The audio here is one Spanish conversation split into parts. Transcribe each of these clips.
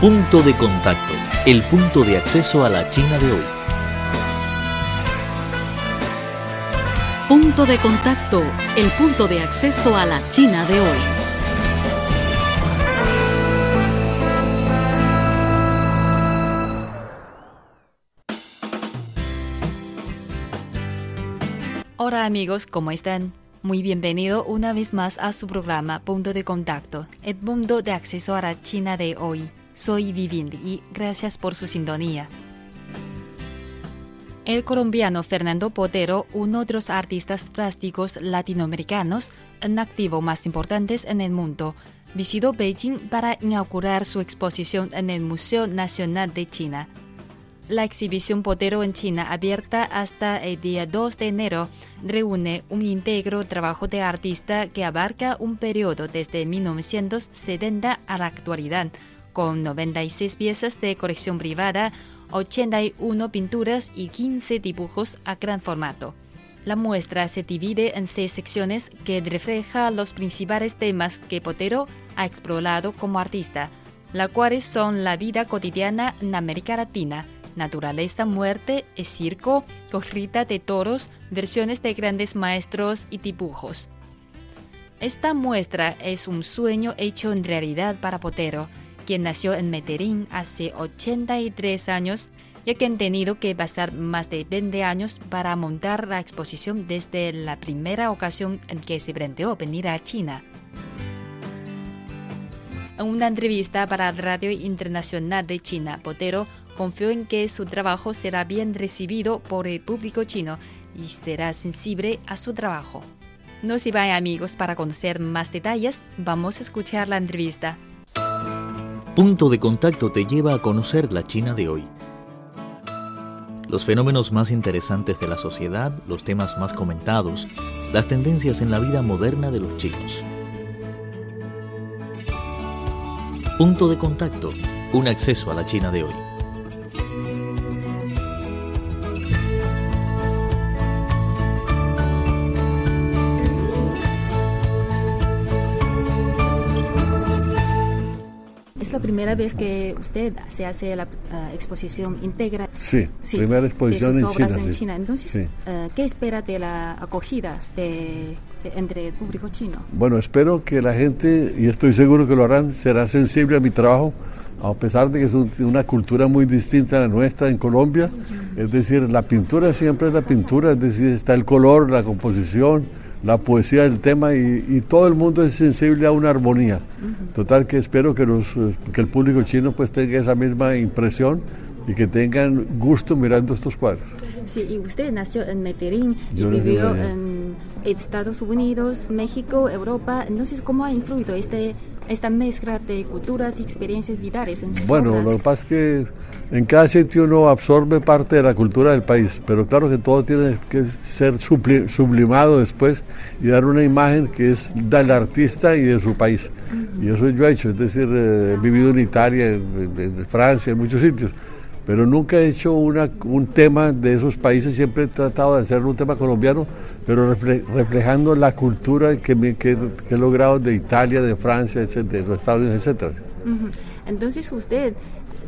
Punto de contacto, el punto de acceso a la China de hoy. Punto de contacto, el punto de acceso a la China de hoy. Hola amigos, ¿cómo están? Muy bienvenido una vez más a su programa Punto de Contacto, el punto de acceso a la China de hoy. Soy Vivind y gracias por su sintonía. El colombiano Fernando Potero, uno de los artistas plásticos latinoamericanos en activo más importantes en el mundo, visitó Beijing para inaugurar su exposición en el Museo Nacional de China. La exhibición Potero en China, abierta hasta el día 2 de enero, reúne un íntegro trabajo de artista que abarca un periodo desde 1970 a la actualidad, con 96 piezas de colección privada, 81 pinturas y 15 dibujos a gran formato. La muestra se divide en seis secciones que refleja los principales temas que Potero ha explorado como artista, las cuales son la vida cotidiana en América Latina, naturaleza, muerte, el circo, corrida de toros, versiones de grandes maestros y dibujos. Esta muestra es un sueño hecho en realidad para Potero, quien nació en Medellín hace 83 años, ya que han tenido que pasar más de 20 años para montar la exposición desde la primera ocasión en que se planteó venir a China. En una entrevista para Radio Internacional de China, Potero confió en que su trabajo será bien recibido por el público chino y será sensible a su trabajo. No se vayan amigos para conocer más detalles, vamos a escuchar la entrevista. Punto de contacto te lleva a conocer la China de hoy. Los fenómenos más interesantes de la sociedad, los temas más comentados, las tendencias en la vida moderna de los chinos. Punto de contacto, un acceso a la China de hoy. Primera vez que usted se hace la uh, exposición íntegra? Sí, primera exposición de en sus China. obras en sí. China. Entonces, Sí. uh, ¿qué espera de la acogida de, de- entre el público chino? Bueno, espero que la gente, y estoy seguro que lo harán, será sensible a mi trabajo, a pesar de que es un- una cultura muy distinta a la nuestra en Colombia. Es decir, la pintura siempre es la pintura, es decir, está el color, la composición, la poesía del tema y, y todo el mundo es sensible a una armonía. Total que espero que, los, eh, que el público chino pues tenga esa misma impresión y que tengan gusto mirando estos cuadros. Sí, y usted nació en Medellín y Yo vivió en Estados Unidos, México, Europa. Entonces, ¿cómo ha influido este, esta mezcla de culturas y experiencias vitales en sus Bueno, obras? lo que pasa es que en cada sitio uno absorbe parte de la cultura del país, pero claro que todo tiene que ser sublimado después y dar una imagen que es del artista y de su país. Y eso yo he hecho, es decir, eh, he vivido en Italia, en Francia, en muchos sitios, pero nunca he hecho una- un tema de esos países, siempre he tratado de hacer un tema colombiano, pero refle- reflejando la cultura que, me- que- que he logrado de Italia, de Francia, etcétera, de los Estados Unidos. Ujú. Entonces, usted,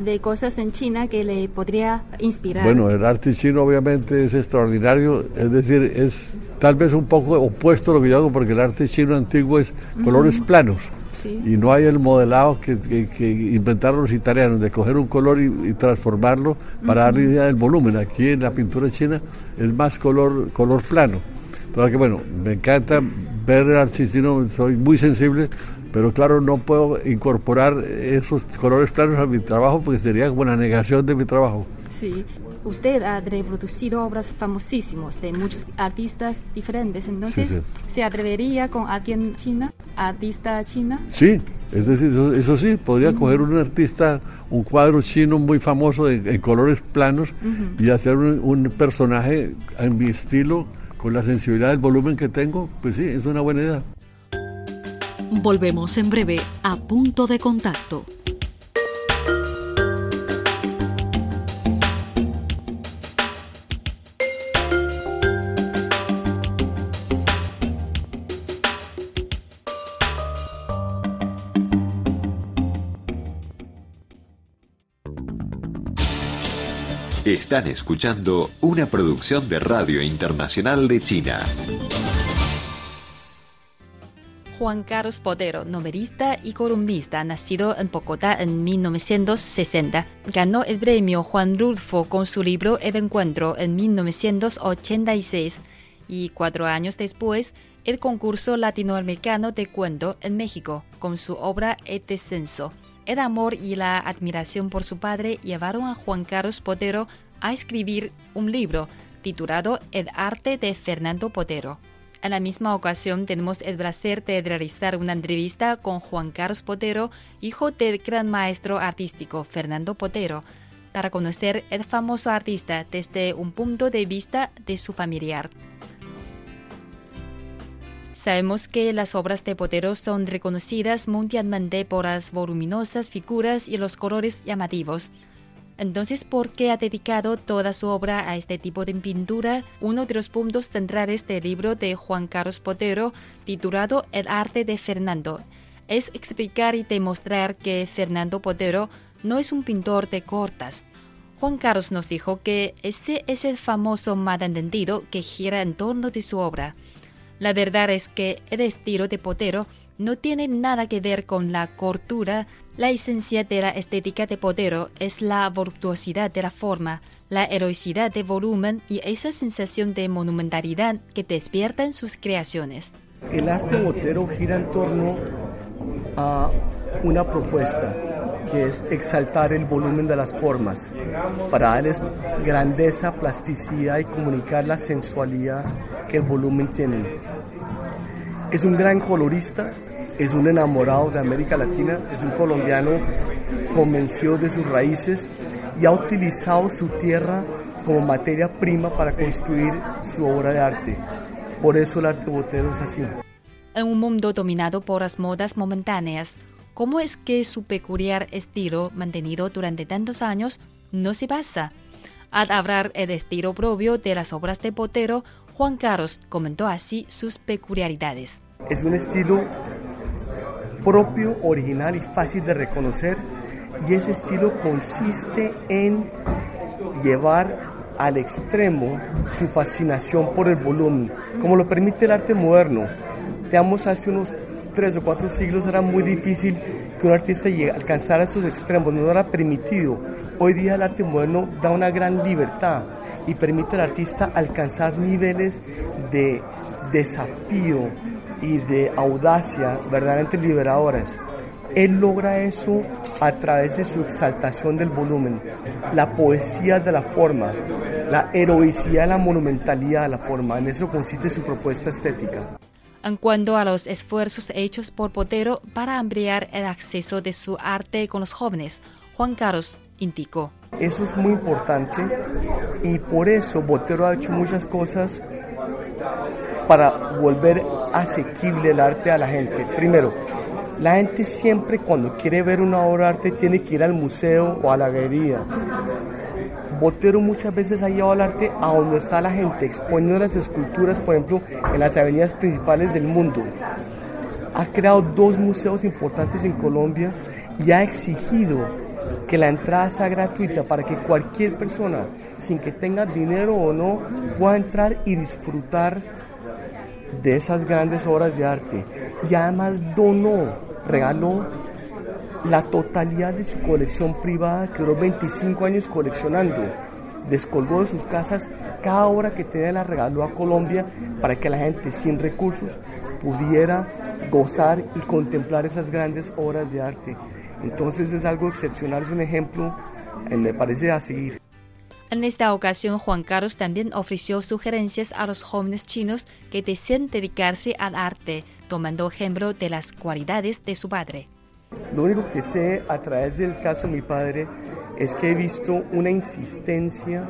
de cosas en China que le podría inspirar. Bueno, el arte chino obviamente es extraordinario, es decir, es tal vez un poco opuesto a lo que yo hago, porque el arte chino antiguo es colores planos Sí. y no hay el modelado que, que- que inventaron los italianos, de coger un color y, y transformarlo para darle idea del volumen. Aquí en la pintura china es más color, color plano. Entonces, que bueno, me encanta ver el arte chino, soy muy sensible, pero claro, no puedo incorporar esos colores planos a mi trabajo porque sería como una negación de mi trabajo. Sí. Usted ha reproducido obras famosísimas de muchos artistas diferentes. Entonces, Sí, ¿se atrevería con alguien china, artista china? Sí, es decir, eso, eso sí, podría coger un artista, un cuadro chino muy famoso en, en colores planos y hacer un, un personaje en mi estilo, con la sensibilidad del volumen que tengo, pues sí, es una buena idea. Volvemos en breve a punto de contacto. Están escuchando una producción de Radio Internacional de China. Juan Carlos Potero, novelista y columnista, nacido en Bogotá en 1960, ganó el premio Juan Rulfo con su libro El Encuentro en 1986 y cuatro años después el concurso latinoamericano de cuento en México con su obra El Descenso. El amor y la admiración por su padre llevaron a Juan Carlos Potero a escribir un libro titulado El arte de Fernando Potero. En la misma ocasión tenemos el placer de realizar una entrevista con Juan Carlos Potero, hijo del gran maestro artístico Fernando Potero, para conocer el famoso artista desde un punto de vista de su familiar. Sabemos que las obras de Potero son reconocidas mundialmente por las voluminosas figuras y los colores llamativos. Entonces, ¿por qué ha dedicado toda su obra a este tipo de pintura? Uno de los puntos centrales del libro de Juan Carlos Potero, titulado El arte de Fernando, es explicar y demostrar que Fernando Potero no es un pintor de cortas. Juan Carlos nos dijo que ese es el famoso malentendido que gira en torno de su obra. La verdad es que el estilo de Potero no tiene nada que ver con la cortura. La esencia de la estética de Potero es la voluptuosidad de la forma, la heroicidad de volumen y esa sensación de monumentalidad que despiertan sus creaciones. El arte Botero gira en torno a una propuesta que es exaltar el volumen de las formas para darles grandeza, plasticidad y comunicar la sensualidad que el volumen tiene. Es un gran colorista es un enamorado de América Latina, es un colombiano convencido de sus raíces y ha utilizado su tierra como materia prima para construir su obra de arte. Por eso el arte botero es así. En un mundo dominado por las modas momentáneas, ¿cómo es que su peculiar estilo mantenido durante tantos años no se basa? Al hablar el estilo propio de las obras de Botero, Juan Carlos comentó así sus peculiaridades. Es un estilo propio, original y fácil de reconocer y ese estilo consiste en llevar al extremo su fascinación por el volumen, como lo permite el arte moderno. Hace unos tres o cuatro siglos era muy difícil que un artista alcanzara estos extremos, no era permitido. Hoy día el arte moderno da una gran libertad y permite al artista alcanzar niveles de desafío, y de audacia verdaderamente liberadoras. Él logra eso a través de su exaltación del volumen, la poesía de la forma, la heroicidad, la monumentalidad de la forma. En eso consiste su propuesta estética. En cuanto a los esfuerzos hechos por Botero para ampliar el acceso de su arte con los jóvenes, Juan Carlos indicó. Eso es muy importante y por eso Botero ha hecho muchas cosas para volver asequible el arte a la gente. Primero, la gente siempre cuando quiere ver una obra de arte tiene que ir al museo o a la galería. Botero muchas veces ha llevado el arte a donde está la gente, exponiendo las esculturas, por ejemplo, en las avenidas principales del mundo. Ha creado dos museos importantes en Colombia y ha exigido que la entrada sea gratuita para que cualquier persona, sin que tenga dinero o no, pueda entrar y disfrutar de esas grandes obras de arte y además donó, regaló la totalidad de su colección privada que duró 25 años coleccionando. Descolgó de sus casas cada obra que tenía, la regaló a Colombia para que la gente sin recursos pudiera gozar y contemplar esas grandes obras de arte. Entonces es algo excepcional, es un ejemplo, eh, me parece, a seguir. En esta ocasión, Juan Carlos también ofreció sugerencias a los jóvenes chinos que desean dedicarse al arte, tomando ejemplo de las cualidades de su padre. Lo único que sé a través del caso de mi padre es que he visto una insistencia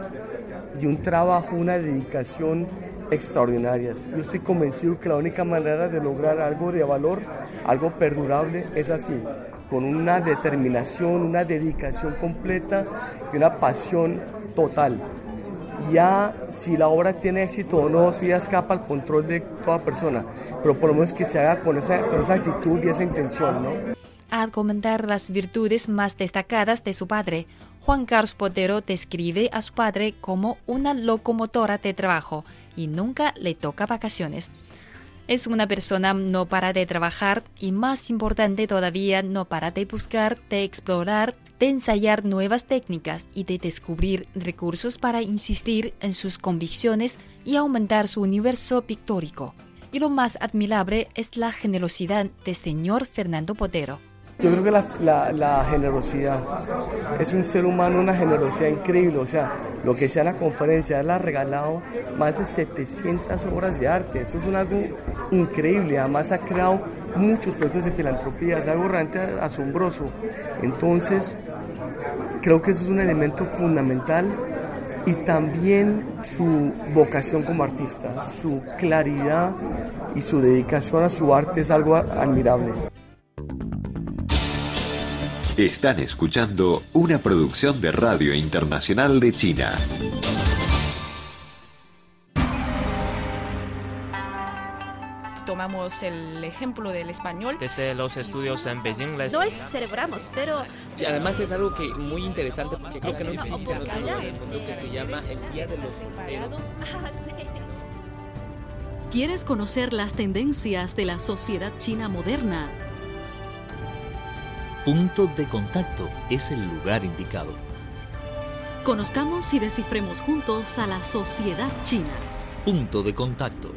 y un trabajo, una dedicación extraordinarias. Yo estoy convencido que la única manera de lograr algo de valor, algo perdurable, es así, con una determinación, una dedicación completa y una pasión total. Ya si la obra tiene éxito o no, si ya escapa al control de toda persona, pero por lo menos que se haga con esa, con esa actitud y esa intención, ¿no? a comentar las virtudes más destacadas de su padre. Juan Carlos Potero describe a su padre como una locomotora de trabajo y nunca le toca vacaciones. Es una persona no para de trabajar y más importante todavía no para de buscar, de explorar, de ensayar nuevas técnicas y de descubrir recursos para insistir en sus convicciones y aumentar su universo pictórico. Y lo más admirable es la generosidad de señor Fernando Potero. Yo creo que la, generosidad es un ser humano, una generosidad increíble. O sea, lo que sea la conferencia, él ha regalado más de 700 obras de arte. Eso es algo increíble. Además, ha creado muchos proyectos de filantropía. Es algo realmente asombroso. Entonces, creo que eso es un elemento fundamental y también su vocación como artista, su claridad y su dedicación a su arte es algo admirable. Están escuchando una producción de Radio Internacional de China. tomamos el ejemplo del español. Desde los estudios en Beijing les... No es celebramos, pero... Y además es algo que muy interesante porque creo que no existe en lo que se llama el Día de los Solteros. ¿Quieres conocer las tendencias de la sociedad china moderna? Punto de contacto es el lugar indicado. Conozcamos y descifremos juntos a la sociedad china. Punto de contacto.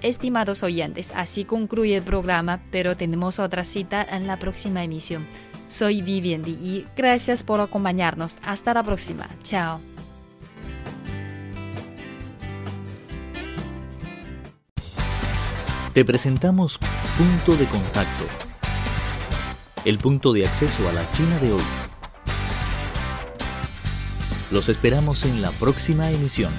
Estimados oyentes, así concluye el programa, pero tenemos otra cita en la próxima emisión. Soy Vivian y gracias por acompañarnos. Hasta la próxima. Chao. Te presentamos Punto de Contacto, el punto de acceso a la China de hoy. Los esperamos en la próxima emisión.